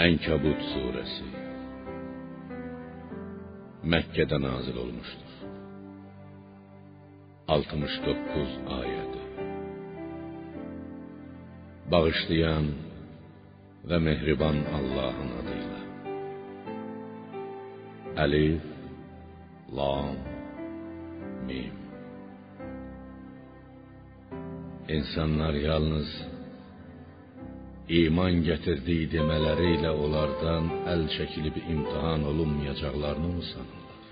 Ənkəbut surəsi Məkkədə nazil olmuşdur. 69 ayəd. Bağışlayan və mehriban Allahın adıyla. Əlif, Lam, Mim. İnsanlar yalnız iman gətirdiyi deməleriyle onlardan əl çəkilib imtihan olunmayacaqlarını mı sanırlar?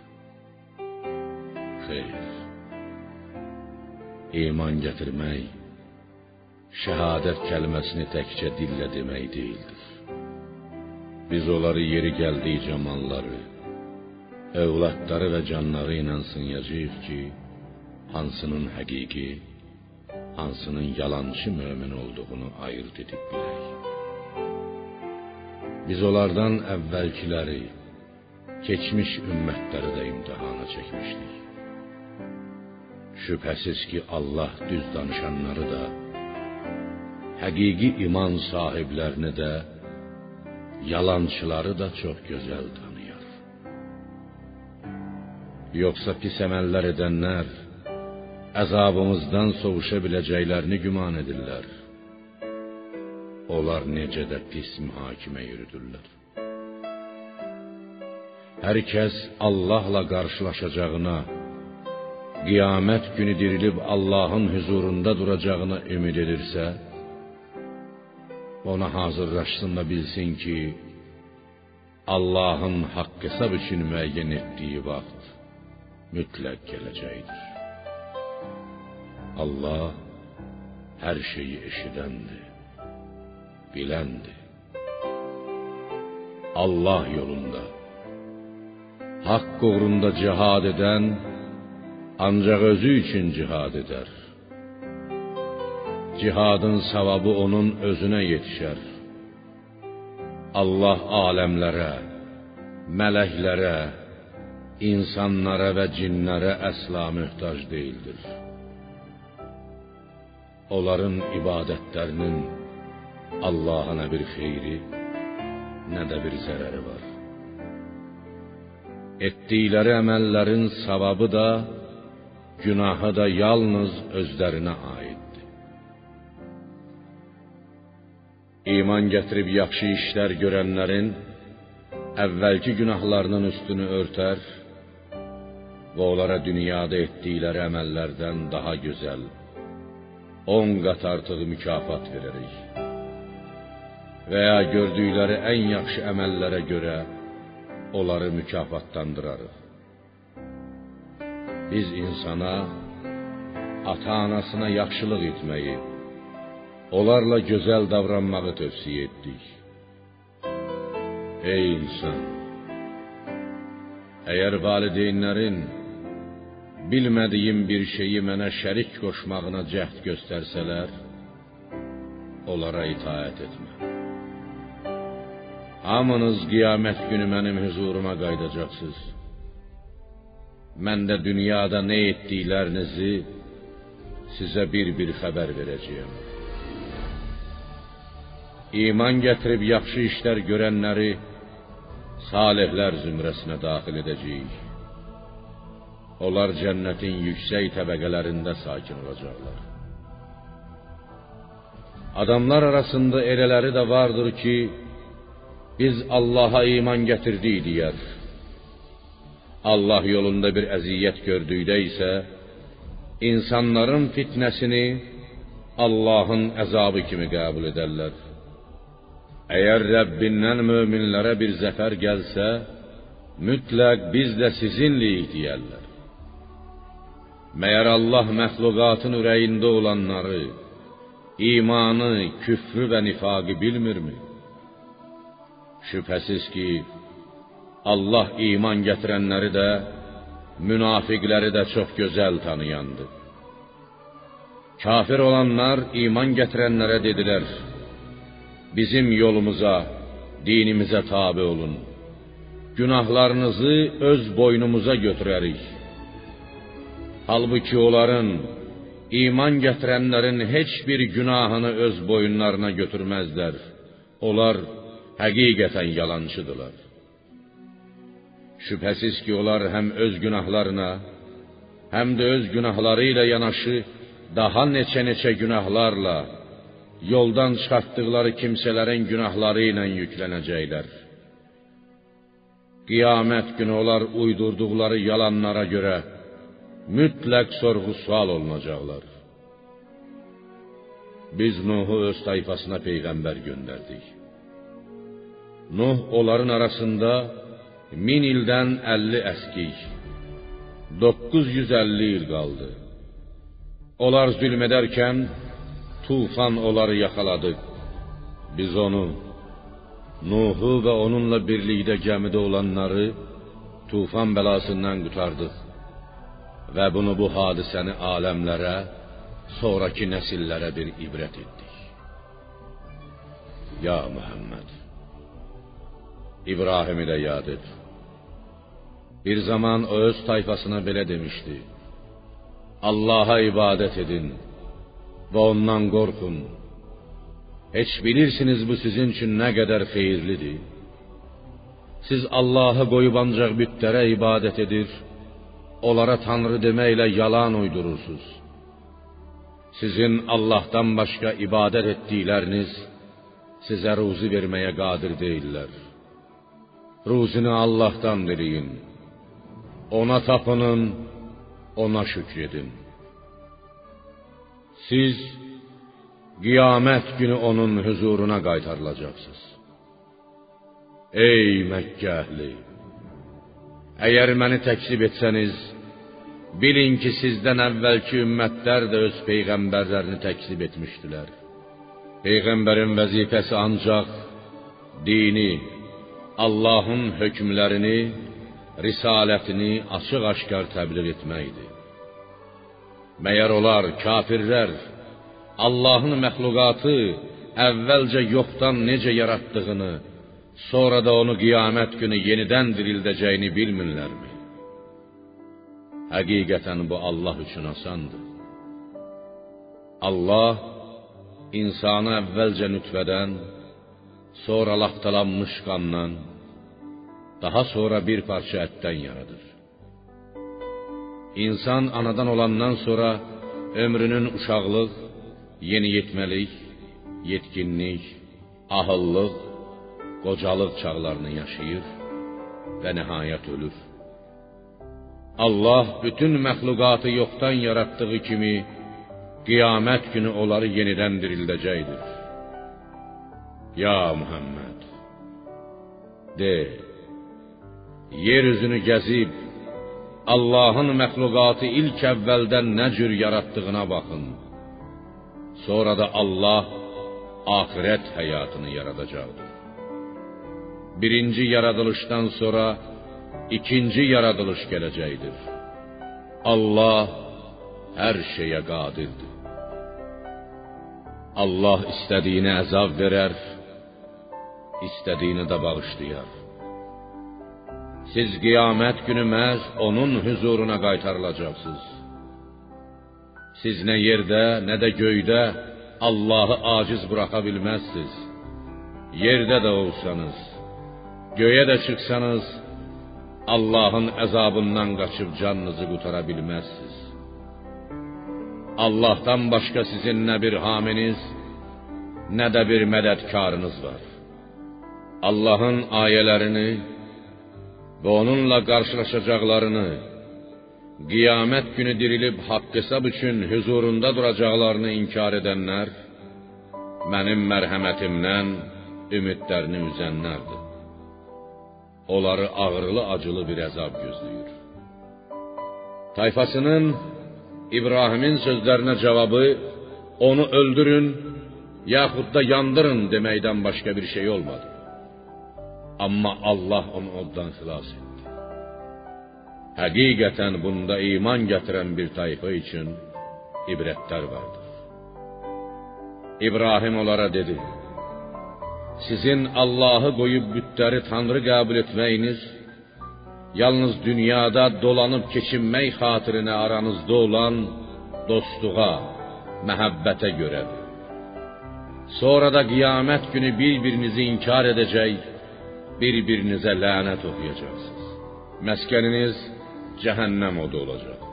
Xeyr. İman gətirmək şəhadət kəlməsini təkcə dillə demək deyildir. Biz onları yeri gəldikcə malları, övladları və canları ilə sınayacağıq ki, hansının həqiqi, hansının yalançı mömin olduğunu ayırt edib bilək. Biz onlardan əvvəlkiləri, keçmiş ümmətləri də imtihana çəkmişdik. Şübhəsiz ki, Allah düz danışanları da, həqiqi iman sahiblərini də, yalançıları da çox gözəl tanıyar. Yoxsa pis əməllər edənlər əzabımızdan sovuşa biləcəklərini güman edirlər. Onlar necə də pis mühakimə yürüdürlər. Hər kəs Allahla qarşılaşacağına, qiyamət günü dirilib Allahın huzurunda duracağına ümid edirsə, ona hazırlaşsın da bilsin ki, Allahın haqq hesab üçün müəyyən etdiyi vaxt mütləq gələcəkdir. Allah hər şeyi eşidəndir, biləndir. Allah yolunda haqq uğrunda cihad edən ancaq özü üçün cihad edər. Cihadın savabı onun özünə yetişər. Allah aləmlərə, mələklərə, insanlara və cinlərə əsla möhtac deyildir. Onların ibadətlərinin Allaha nə bir xeyri, nə də bir zərəri var. Etdikləri əməllərin savabı da, günahı da yalnız özlərinə aiddir. İman gətirib yaxşı işlər görənlərin əvvəlki günahlarının üstünü örtər və onlara dünyada etdikləri əməllərdən daha gözəl, on qat artıq mükafat verərik. Və ya gördükləri ən yaxşı əməllərə görə onları mükafatlandırarıq. Biz insana ata-anasına yaxşılıq etməyi, onlarla gözəl davranmağı tövsiyə etdik. Ey insan, əgər valideynlərin bilmədiyim bir şeyi mənə şərik qoşmağına cəhd göstərsələr, onlara itaət etmə. Hamınız qiyamət günü mənim huzuruma qayıdacaqsınız. Mən də dünyada nə etdiklərinizi sizə bir-bir xəbər verəcəyəm. İman gətirib yaxşı işlər görənləri salihlər zümrəsinə daxil edəcəyik. Onlar cənnətin yüksək təbəqələrində sakin olacaqlar. Adamlar arasında elələri də vardır ki, biz Allaha iman gətirdik deyər. Allah yolunda bir əziyyət gördükdə isə insanların fitnəsini Allahın əzabı kimi qəbul edərlər. Əgər Rəbbindən möminlərə bir zəfər gəlsə, mütləq biz də sizinliyik deyərlər. Məyər Allah məxluqatın ürəyində olanları, imanı, küfrü və nifaqı bilmirmi? Şübhəsiz ki, Allah iman gətirənləri də, münafiqləri də çox gözəl tanıyandır. Kafir olanlar iman gətirənlərə dedilər: Bizim yolumuza, dinimizə tabe olun. Günahlarınızı öz boynumuza götürərik. Halbuki onların iman gətirənlərin heç bir günahını öz boyunlarına götürməzlər. Onlar həqiqətən yalançıdırlar. Şübhəsiz ki, onlar həm öz günahlarına, həm də öz günahları ilə yanaşı daha neçə-neçə günahlarla yoldan çıxartdıqları kimsələrin günahları ilə yüklənəcəklər. Qiyamət günü onlar uydurduqları yalanlara görə mütləq sorğu-sual olunacaqlar. Biz Nuhu öz tayfasına peyğəmbər göndərdik. Nuh onların arasında min ildən 50 əskik, 950 il qaldı. Onlar zülm edərkən tufan onları yaxaladı. Biz onu, Nuhu və onunla birlikdə gəmidə olanları tufan bəlasından qurtardıq və bunu bu hadisəni aləmlərə, sonrakı nəsillərə bir ibrət etdik. Ya Muhammed, İbrahim'i də yad et. Bir zaman o öz tayfasına belə demişdi: Allah'a ibadət edin və ondan qorxun. Heç bilirsiniz bu sizin üçün nə qədər xeyirlidir? Siz Allahı qoyub ancaq bütlərə ibadət edir, onlara tanrı deməklə yalan uydurursunuz. Sizin Allahdan başqa ibadət etdikləriniz sizə ruzi verməyə qadir deyillər. Ruzini Allahdan diləyin. Ona tapının, ona şükredin. Siz qiyamət günü onun huzuruna qaytarılacaqsınız. Ey Məkkə əhli! Əgər məni təkzib etsəniz, bilin ki, sizdən əvvəlki ümmətlər də öz peyğəmbərlərini təkzib etmişdilər. Peyğəmbərin vəzifəsi ancaq dini, Allahın hökmlərini, risalətini açıq-aşkar təbliğ etməkdir. Məyər onlar kafirlər Allahın məxluqatı əvvəlcə yoxdan necə yaratdığını, sonra da onu qiyamət günü yenidən dirildəcəyini bilmirlərmi? Həqiqətən bu Allah üçün asandır. Allah insanı əvvəlcə nütfədən, sonra laxtalanmış qandan, daha sonra bir parça ətdən yaradır. İnsan anadan olandan sonra ömrünün uşaqlıq, yeniyetməlik, yetkinlik, ahıllıq, qocalıq çağlarını yaşayır və nəhayət ölür. Allah bütün məxluqatı yoxdan yaratdığı kimi qiyamət günü onları yenidən dirildəcəkdir. Ya Muhammed, de, yer üzünü gəzib Allahın məxluqatı ilk əvvəldən nə cür yaratdığına baxın. Sonra da Allah axirət həyatını yaradacaqdır. Birinci yaradılışdan sonra ikinci yaradılış gələcəkdir. Allah hər şeyə qadirdir. Allah istədiyinə əzab verər, istədiyini də bağışlayar. Siz qiyamət günü məhz onun huzuruna qaytarılacaqsınız. Siz nə yerdə, nə də göydə Allahı aciz buraxa bilməzsiniz. Yerdə də olsanız, göyə də çıxsanız, Allahın əzabından qaçıb canınızı qutara bilməzsiniz. Allahdan başqa sizin nə bir haminiz, nə də bir mədədkarınız var. Allahın ayələrini və onunla qarşılaşacaqlarını, qiyamət günü dirilib haqq hesab üçün huzurunda duracaqlarını inkar edənlər mənim mərhəmətimdən ümidlərini üzənlərdir. Onları ağrılı acılı bir əzab gözləyir. Tayfasının İbrahimin sözlərinə cavabı onu öldürün, yaxud da yandırın deməkdən başqa bir şey olmadı. Amma Allah onu oddan xilas etdi. Həqiqətən bunda iman gətirən bir tayfa üçün ibrətlər vardır. İbrahim onlara dedi: Sizin Allahı qoyub bütləri tanrı qəbul etməyiniz yalnız dünyada dolanıb keçinmək xatirinə aranızda olan dostluğa, məhəbbətə görədir. Sonra da qiyamət günü bir-birinizi inkar edəcək, bir-birinizə lənət oxuyacaqsınız. Məskəniniz cəhənnəm odu olacaq.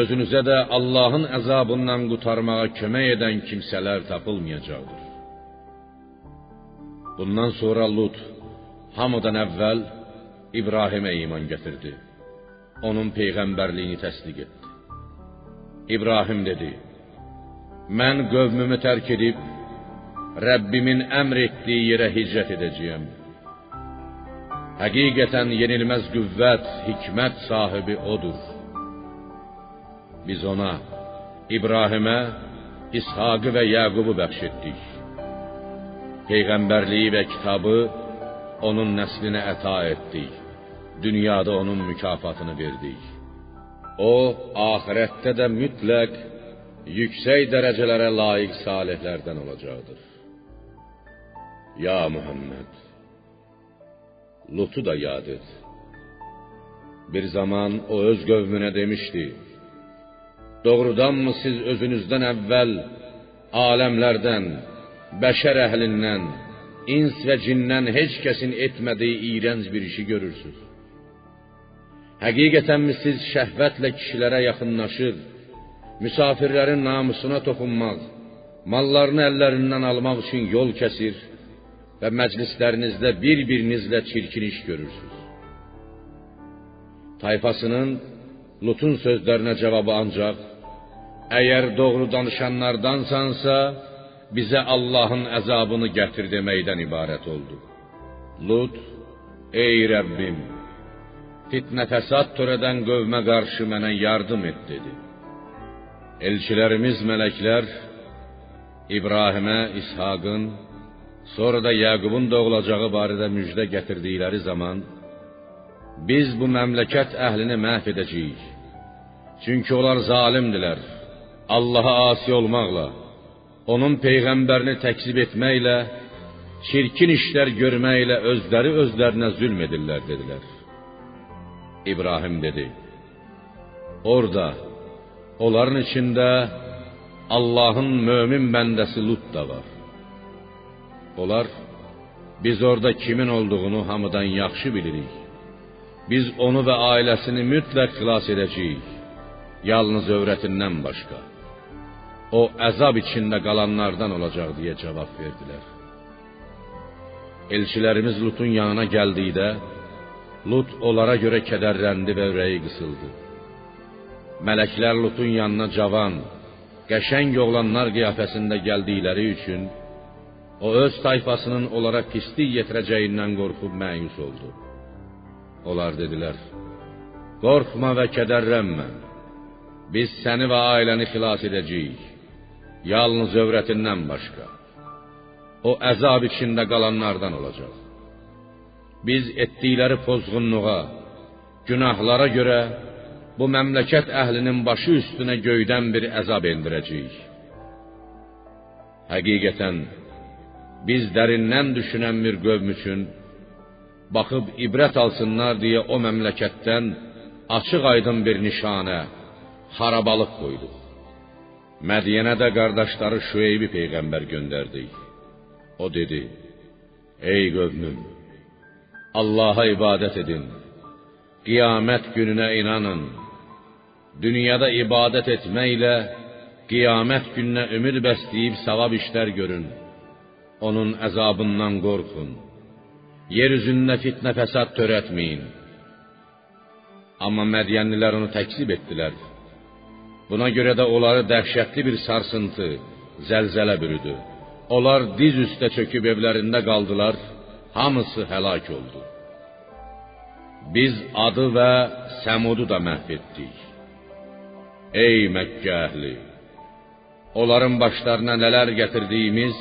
Özünüzə də Allahın əzabından qurtarmağa kömək edən kimsələr tapılmayacaqdır. Bundan sonra Lut hamıdan əvvəl İbrahimə iman gətirdi. Onun peyğəmbərliyini təsdiq etdi. İbrahim dedi: Mən qövmümü tərk edib Rəbbimin əmr etdiyi yerə hicrət edəcəyəm. Həqiqətən yenilməz qüvvət, hikmət sahibi odur. Biz ona İbrahimə İshaqı və Yaqubu bəxş etdik. Peyğəmbərliyi və kitabı onun nəslinə əta etdik. Dünyada onun mükafatını verdik. O, axirətdə də mütləq yüksək dərəcələrə layiq salihlərdən olacaqdır. Ya Muhammed, Lutu da yad et. Bir zaman o öz qövmünə demişdi: Doğrudanmı siz özünüzdən əvvəl aləmlərdən, bəşər əhlindən, ins və cindən heç kəsin etmədiyi iyrənc bir işi görürsüz? Həqiqətənmi siz şəhvətlə kişilərə yaxınlaşır, misafirlərin namusuna toxunmaq, mallarını əllərindən almaq üçün yol kəsir və məclislərinizdə bir-birinizlə çirkin iş görürsüz. Tayfasının Lutun sözlərinə cavabı ancaq əgər doğru danışanlardansansa bizə Allahın əzabını gətir deməkdən ibarət oldu. Lut, ey Rəbbim, fitnə fəsad törədən qövmə qarşı mənə yardım et dedi. Elçilərimiz mələklər İbrahimə İshaqın, sonra da Yaqubun doğulacağı barədə müjdə gətirdikləri zaman biz bu məmləkət əhlini məhv edəcəyik. Çünki onlar zalimdilər. Allaha asi olmaqla, onun peyğəmbərini təkzib etməklə, çirkin işlər görməklə özləri özlərinə zülm edirlər dedilər. İbrahim dedi: Orda onların içində Allahın mömin bəndəsi Lut da var. Onlar biz orada kimin olduğunu hamıdan yaxşı bilirik. Biz onu və ailəsini mütləq xilas edəcəyik. Yalnız övrətindən başqa. O əzab içində qalanlardan olacaq deyə cavab verdilər. Elçilərimiz Lutun yanına gəldikdə Lut onlara görə kədərləndi və ürəyi qısıldı. Mələklər Lutun yanına cavan, qəşəng oğlanlar qiyafəsində gəldikləri üçün o öz tayfasının onlara pislik yetirəcəyindən qorxub məyus oldu. Onlar dedilər: Qorxma və kədərlənmə. Biz səni və ailəni xilas edəcəyik. Yalnız övrətindən başqa. O əzab içində qalanlardan olacaq. Biz etdikləri pozğunluğa, günahlara görə bu məmləkət əhlinin başı üstünə göydən bir əzab endirəcəyik. Həqiqətən biz dərindən düşünən bir qövm üçün baxıb ibrət alsınlar deyə o məmləkətdən açıq-aydın bir nişanə, xarabalıq qoyduq. Mədiyənə də qardaşları Şüeybi peyğəmbər göndərdik. O dedi: Ey qövmüm, Allah'a ibadət edin. Qiyamət gününə inanın. Dünyada ibadət etməklə qiyamət gününə ümid bəsləyib savab işlər görün. Onun əzabından qorxun. Yer üzündə fitnə fəsad törətməyin. Amma Mədiyənlilər onu təkzib etdilər. Buna görə də onları dəhşətli bir sarsıntı, zəlzələ bürüdü. Onlar diz üstə çöküb evlərində qaldılar, hamısı həlak oldu. Biz adı və Səmudu da məhv etdik. Ey Məkkə əhli, onların başlarına nələr gətirdiyimiz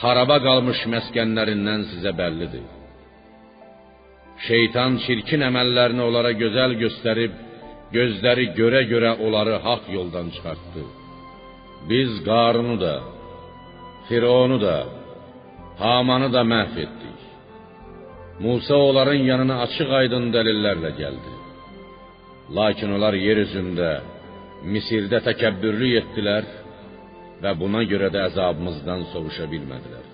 xaraba qalmış məskənlərindən sizə bəllidir. Şeytan çirkin əməllərini onlara gözəl göstərib gözləri görə-görə onları haqq yoldan çıxartdı. Biz Qarunu da, Fironu da, Hamanı da məhv etdik. Musa onların yanına açıq-aydın dəlillərlə gəldi. Lakin onlar yer üzündə, Misirdə təkəbbürlük etdilər, və buna görə də əzabımızdan sovuşa bilmədilər.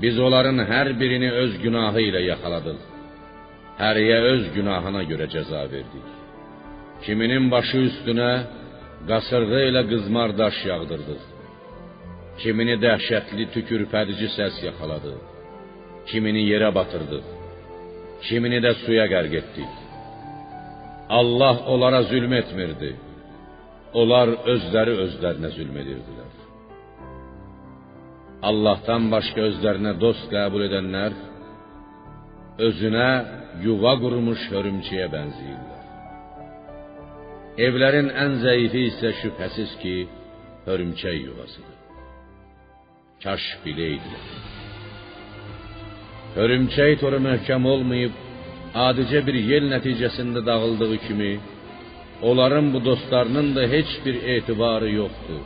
Biz onların hər birini öz günahı ilə yaxaladıq. Həriyə öz günahına görə cəza verdik. Kiminin başı üstünə qasırğı ilə qızmar daş yağdırdıq. Kimini dəhşətli tükürpədici səs yaxaladı. Kimini yerə batırdıq. Kimini də suya qərq etdik. Allah onlara zülm etmirdi. Onlar özləri özlərinə zülm edirdilər. Allah'tan başqa özlərinə dost qəbul edənlər özünə yuva qurmuş hörümçəyə bənzəyirlər. Evlərin ən zəifi isə şübhəsiz ki, hörümçək yuvasıdır. Kaş biləydilər. Hörümçək toru möhkəm olmayıb adicə bir yel nəticəsində dağıldığı kimi, onların bu dostlarının da heç bir etibarı yoxdur.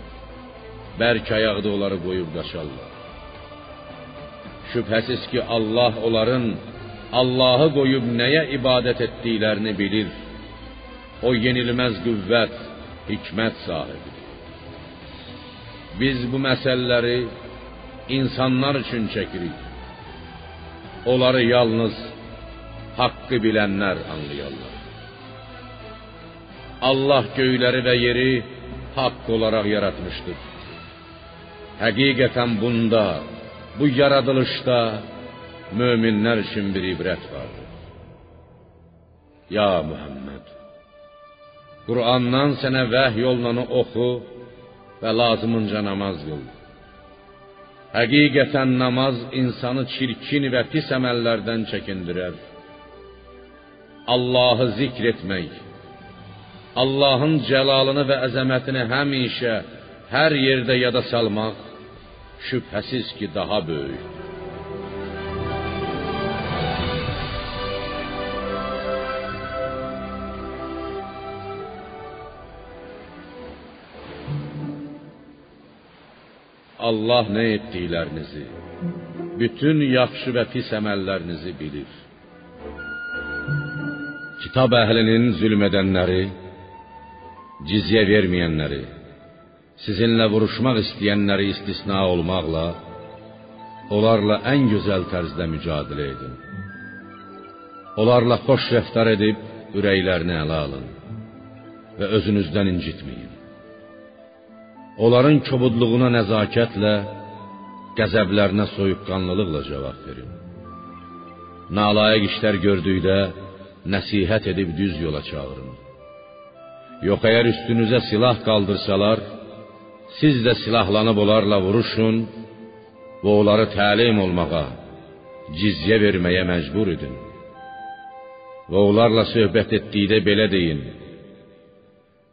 Bərk ayaqda onları qoyub qaçarlar. Şübhəsiz ki, Allah onların Allahı qoyub nəyə ibadət etdiklərini bilir. O yenilməz qüvvət, hikmət sahibidir. Biz bu məsələləri insanlar üçün çəkirik. Onları yalnız haqqı bilənlər anlayarlar. Allah göyləri və yeri haqq olaraq yaratmışdır. Həqiqətən bunda, bu yaradılışda möminlər üçün bir ibrət vardır. Ya Muhammed, Qur'andan sənə vəhy yolunu oxu və lazımınca namaz qıl. Həqiqətən namaz insanı çirkin və pis əməllərdən çəkindirər. Allahı zikr etmək, Allahın cəlalını və əzəmətini həmişə hər yerdə yada salmaq şübhəsiz ki, daha böyükdür. Allah nə etdiklərinizi, bütün yaxşı və pis əməllərinizi bilir. Kitab əhlinin zülm edənləri, cizyə verməyənləri, sizinlə vuruşmaq istisna olmaqla onlarla ən gözəl tərzdə mücadilə edin. Onlarla xoş rəftar edib ürəklərini ələ alın və özünüzdən incitməyin. Onların kobudluğuna nəzakətlə, qəzəblərinə soyuqqanlılıqla cavab verin. Nalayiq işlər gördükdə nəsihət edib düz yola çağırın. Yox əgər üstünüzə silah qaldırsalar, siz də silahlanıb onlarla vuruşun və onları təlim olmağa, cizyə verməyə məcbur edin. Və onlarla söhbət etdikdə belə deyin: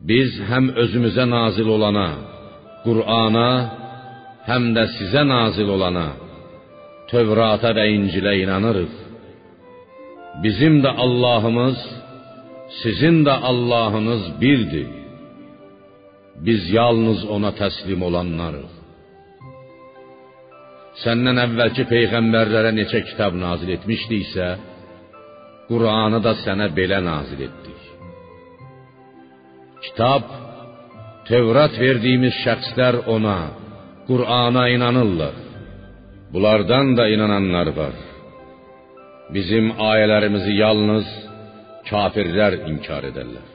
Biz həm özümüzə nazil olana, Qur'ana, həm də sizə nazil olana, Tövrata və İncilə inanırıq. Bizim də Allahımız, sizin də Allahınız birdir. Biz yalnız ona təslim olanlarıq. Səndən əvvəlki peyğəmbərlərə neçə kitab nazil etmişdiksə, Qur'anı da sənə belə nazil etdik. Kitab Tevrat verdiyimiz şəxslər ona, Qur'ana inanırlar. Bunlardan da inananlar var. Bizim ayələrimizi yalnız kafirlər inkar edərlər.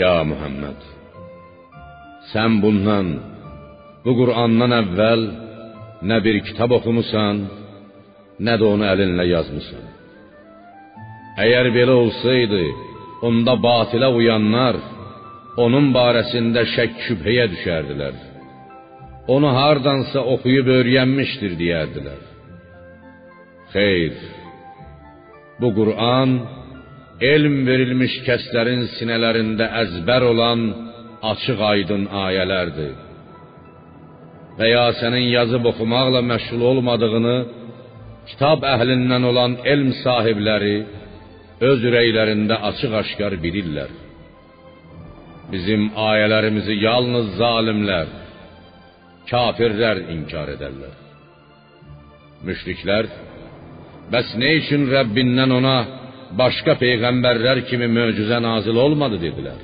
Ya Muhammed, sən bundan, bu Qur'andan əvvəl nə bir kitab oxumusan, nə də onu əlinlə yazmısan. Əgər belə olsaydı, onda batilə uyanlar onun barəsində şək şübhəyə düşərdilər. Onu hardansa oxuyub öyrənmişdir deyərdilər. Xeyr. Bu Qur'an elm verilmiş kəslərin sinələrində əzbər olan açıq-aydın ayələrdir. Və ya sənin yazıb oxumaqla məşğul olmadığını kitab əhlindən olan elm sahibləri öz ürəklərində açıq-aşkar bilirlər. Bizim ayələrimizi yalnız zalimlər, kafirlər inkar edərlər. Müşriklər bəs nə üçün Rəbbindən ona başqa peyğəmbərlər kimi möcüzə nazil olmadı dedilər.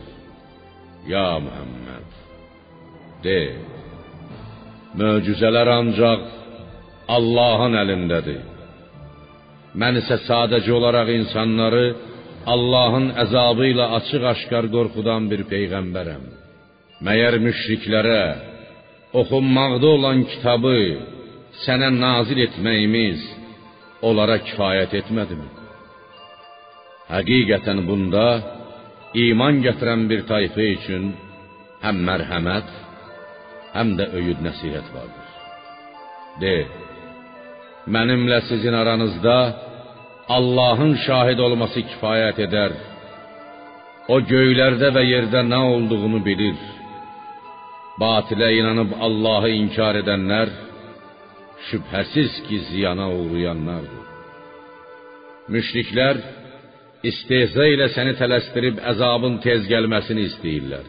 Ya Muhammed, De, möcüzələr ancaq Allahın əlindədir. Mən isə sadəcə olaraq insanları Allahın əzabı ilə açıq-aşkar qorxudan bir peyğəmbərəm. Məyər müşriklərə oxunmaqda olan kitabı sənə nazil etməyimiz onlara kifayət etmədimi? Həqiqətən bunda iman gətirən bir tayfa üçün həm mərhəmət, həm də öyüd nəsihət vardır. De, mənimlə sizin aranızda Allahın şahid olması kifayət edər. O göylərdə və yerdə nə olduğunu bilir. Batilə inanıb Allahı inkar edənlər şübhəsiz ki, ziyana uğrayanlardır. Müşriklər istehza ilə səni tələsdirib əzabın tez gəlməsini istəyirlər.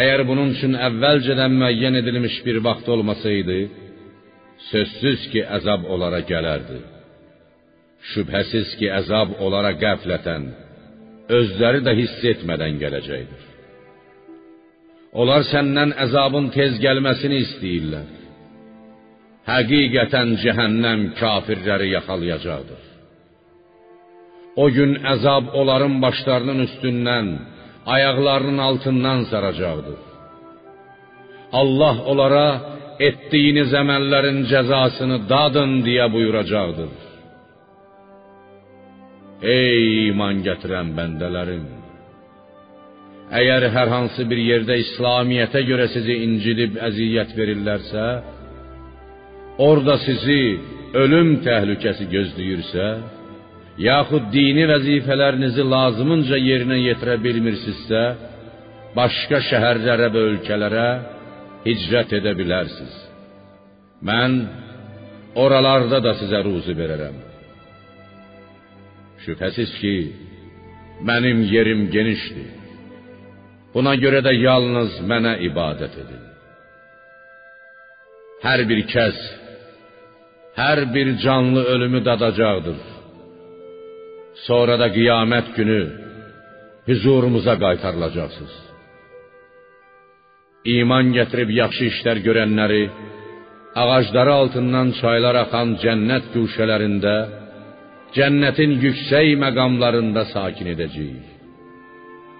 Əgər bunun üçün əvvəlcədən müəyyən edilmiş bir vaxt olmasaydı, sözsüz ki, əzab onlara gələrdi. Şübhəsiz ki, əzab onlara qəflətən, özləri də hiss etmədən gələcəkdir. Onlar səndən əzabın tez gəlməsini istəyirlər. Həqiqətən cəhənnəm kafirləri yaxalayacaqdır. O gün əzab onların başlarının üstündən, ayaqlarının altından saracaqdır. Allah onlara etdiyiniz əməllərin cəzasını dadın deyə buyuracaqdır. Ey iman gətirən bəndələrim! Əgər hər hansı bir yerdə İslamiyyətə görə sizi incidib əziyyət verirlərsə, orada sizi ölüm təhlükəsi gözləyirsə, yaxud dini vəzifələrinizi lazımınca yerinə yetirə bilmirsinizsə, başqa şəhərlərə və ölkələrə hicrət edə bilərsiniz. Mən oralarda da sizə ruzi verərəm. Şübhəsiz ki, mənim yerim genişdir. Buna görə də yalnız mənə ibadət edin. Hər bir kəs, hər bir canlı ölümü dadacaqdır. Sonra da qiyamət günü huzurumuza qaytarılacaqsınız. İman gətirib yaxşı işlər görənləri ağacları altından çaylar axan cənnət güşələrində, cənnətin yüksək məqamlarında sakin edəcəyik.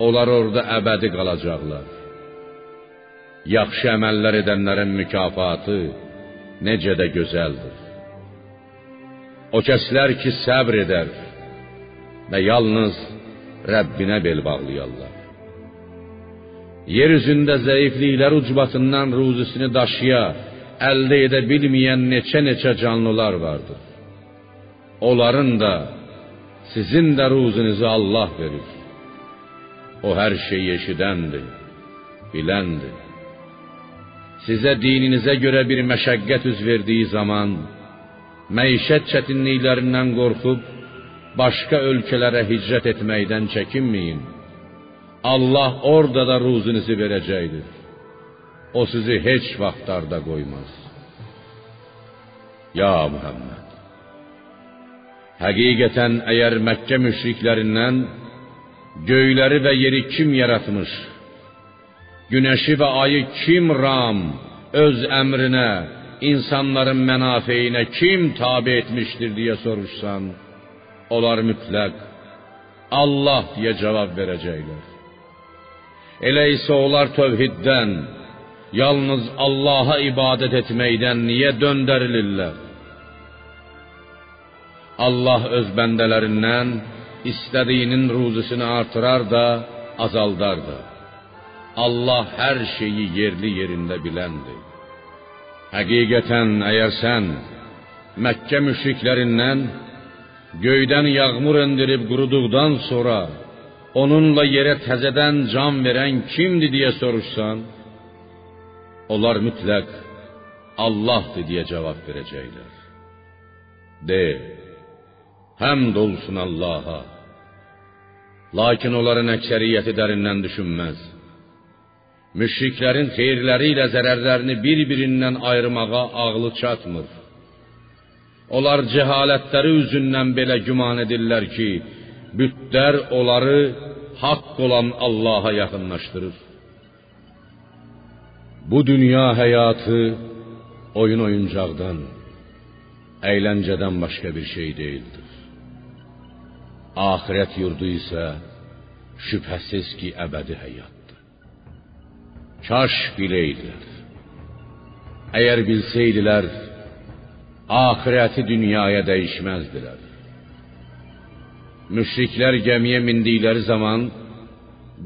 Onlar orada əbədi qalacaqlar. Yaxşı əməllər edənlərin mükafatı necə də gözəldir. O kəslər ki səbr edər və yalnız Rəbbinə bel bağlayarlar. Yer üzündə zəifliklər ucbatından ruzisini daşıya, əldə edə bilməyən neçə-neçə canlılar vardır. Onların da, sizin də ruzinizi Allah verir. O hər şeyi eşidəndir, biləndir. Sizə dininizə görə bir məşəqqət üz verdiyi zaman, məişət çətinliklərindən qorxub, başqa ölkələrə hicrət etməkdən çəkinməyin. Allah orada da ruzinizi verəcəkdir. O sizi heç vaxt darda qoymaz. Ya Muhammed, həqiqətən əgər Məkkə müşriklərindən göyləri və yeri kim yaratmış, günəşi və ayı kim ram öz əmrinə, insanların mənafeyinə kim tabe etmişdir deyə soruşsan, onlar mütləq Allah deyə cavab verəcəklər. Elə isə onlar tövhiddən, yalnız Allaha ibadət etməkdən niyə döndərilirlər? Allah öz bəndələrindən istədiyinin ruzusunu artırar da, azaldar da. Allah hər şeyi yerli yerində biləndir. Həqiqətən əgər sən Məkkə müşriklərindən göydən yağmur endirib quruduqdan sonra onunla yerə təzədən can verən kimdir deyə soruşsan, onlar mütləq Allahdır deyə cavab verəcəklər. De, həmd olsun Allaha. Lakin onların əksəriyyəti dərindən düşünməz. Müşriklərin xeyirləri ilə zərərlərini bir-birindən ayırmağa ağlı çatmır. Onlar cəhalətləri üzündən belə güman edirlər ki, bütlər onları haqq olan Allaha yaxınlaşdırır. Bu dünya həyatı oyun oyuncaqdan, əyləncədən başqa bir şey deyildir. Axirət yurdu isə şübhəsiz ki, əbədi həyatdır. Kaş biləydilər. Əgər bilsəydilər, axirəti dünyaya dəyişməzdilər. Müşriklər gəmiyə mindikləri zaman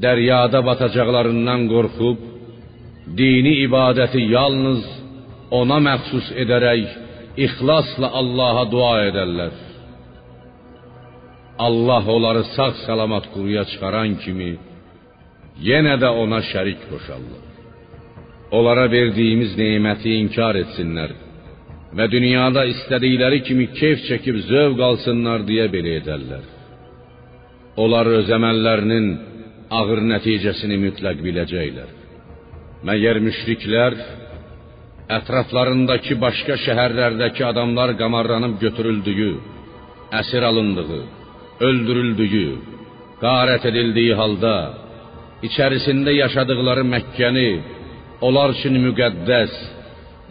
dəryada batacaqlarından qorxub dini ibadəti yalnız ona məxsus edərək ixlasla Allaha dua edərlər. Allah onları sağ-salamat quruya çıxaran kimi yenə də ona şərik qoşarlar. Onlara verdiyimiz neməti inkar etsinlər və dünyada istədikləri kimi keyf çəkib zövq alsınlar deyə belə edərlər. Onlar öz əməllərinin ağır nəticəsini mütləq biləcəklər. Məgər müşriklər ətraflarındakı başqa şəhərlərdəki adamlar qamarlanıb götürüldüyü, əsir alındığı, öldürüldüyü, qarət edildiyi halda içərisində yaşadıkları Məkkəni onlar üçün müqəddəs,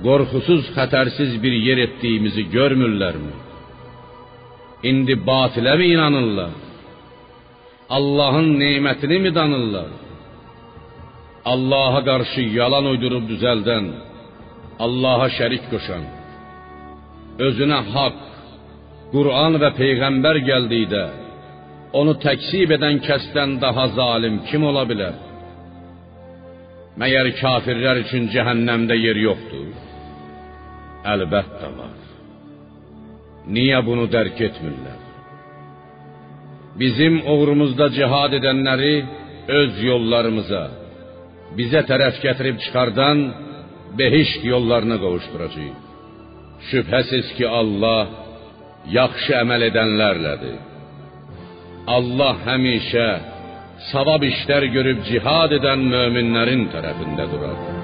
qorxusuz, xətərsiz bir yer etdiyimizi görmürlərmi? İndi batilə mi inanırlar? Allahın nemətini mi danırlar? Allaha qarşı yalan uydurub düzəldən, Allaha şərik qoşan, özünə haqq, Qur'an və peyğəmbər gəldikdə onu təksib edən kəsdən daha zalim kim ola bilər? Məyər kafirlər üçün cəhənnəmdə yer yoxdur? Əlbəttə var. Niyə bunu dərk etmirlər? Bizim uğrumuzda cihad edənləri öz yollarımıza, bizə tərəf gətirib çıxardan behişt yollarına qovuşduracağıq. Şübhəsiz ki, Allah yaxşı əməl edənlərlədir. Allah həmişə savab işlər görüb cihad edən möminlərin tərəfində durar.